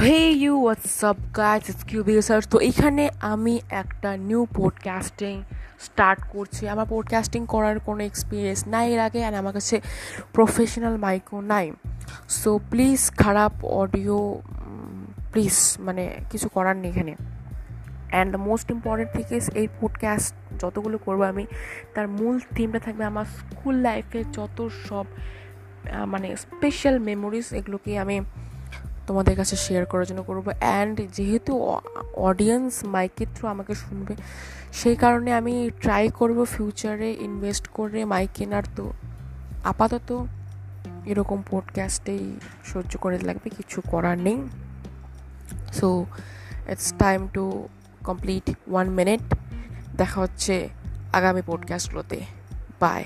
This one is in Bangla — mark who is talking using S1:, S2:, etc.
S1: Hey you WhatsApp guys it's QB search তো এখানে আমি একটা নিউ পডকাস্টিং স্টার্ট করছি। আমার পডকাস্টিং করার কোনো এক্সপিরিয়েন্স নাই এর আগে আর আমার কাছে প্রফেশনাল মাইকও নাই। সো প্লিজ খারাপ অডিও প্লিজ মানে কিছু করার নেই এখানে। অ্যান্ড মোস্ট ইম্পর্টেন্ট থেকে এই পডকাস্ট যতগুলো করব আমি, তার মূল থিমটা থাকবে আমার স্কুল লাইফের যত সব মানে স্পেশাল মেমোরিজ এগুলোকে আমি তোমাদের কাছে শেয়ার করার জন্য করব। অ্যান্ড যেহেতু অডিয়েন্স মাইকের থ্রু আমাকে শুনবে, সেই কারণে আমি ট্রাই করব ফিউচারে ইনভেস্ট করে মাইক কেনার। তো আপাতত এরকম পডকাস্টেই সহ্য করে লাগবে, কিছু করার নেই। So it's time to complete one minute দেখা হচ্ছে আগামী পডকাস্টগুলোতে বাই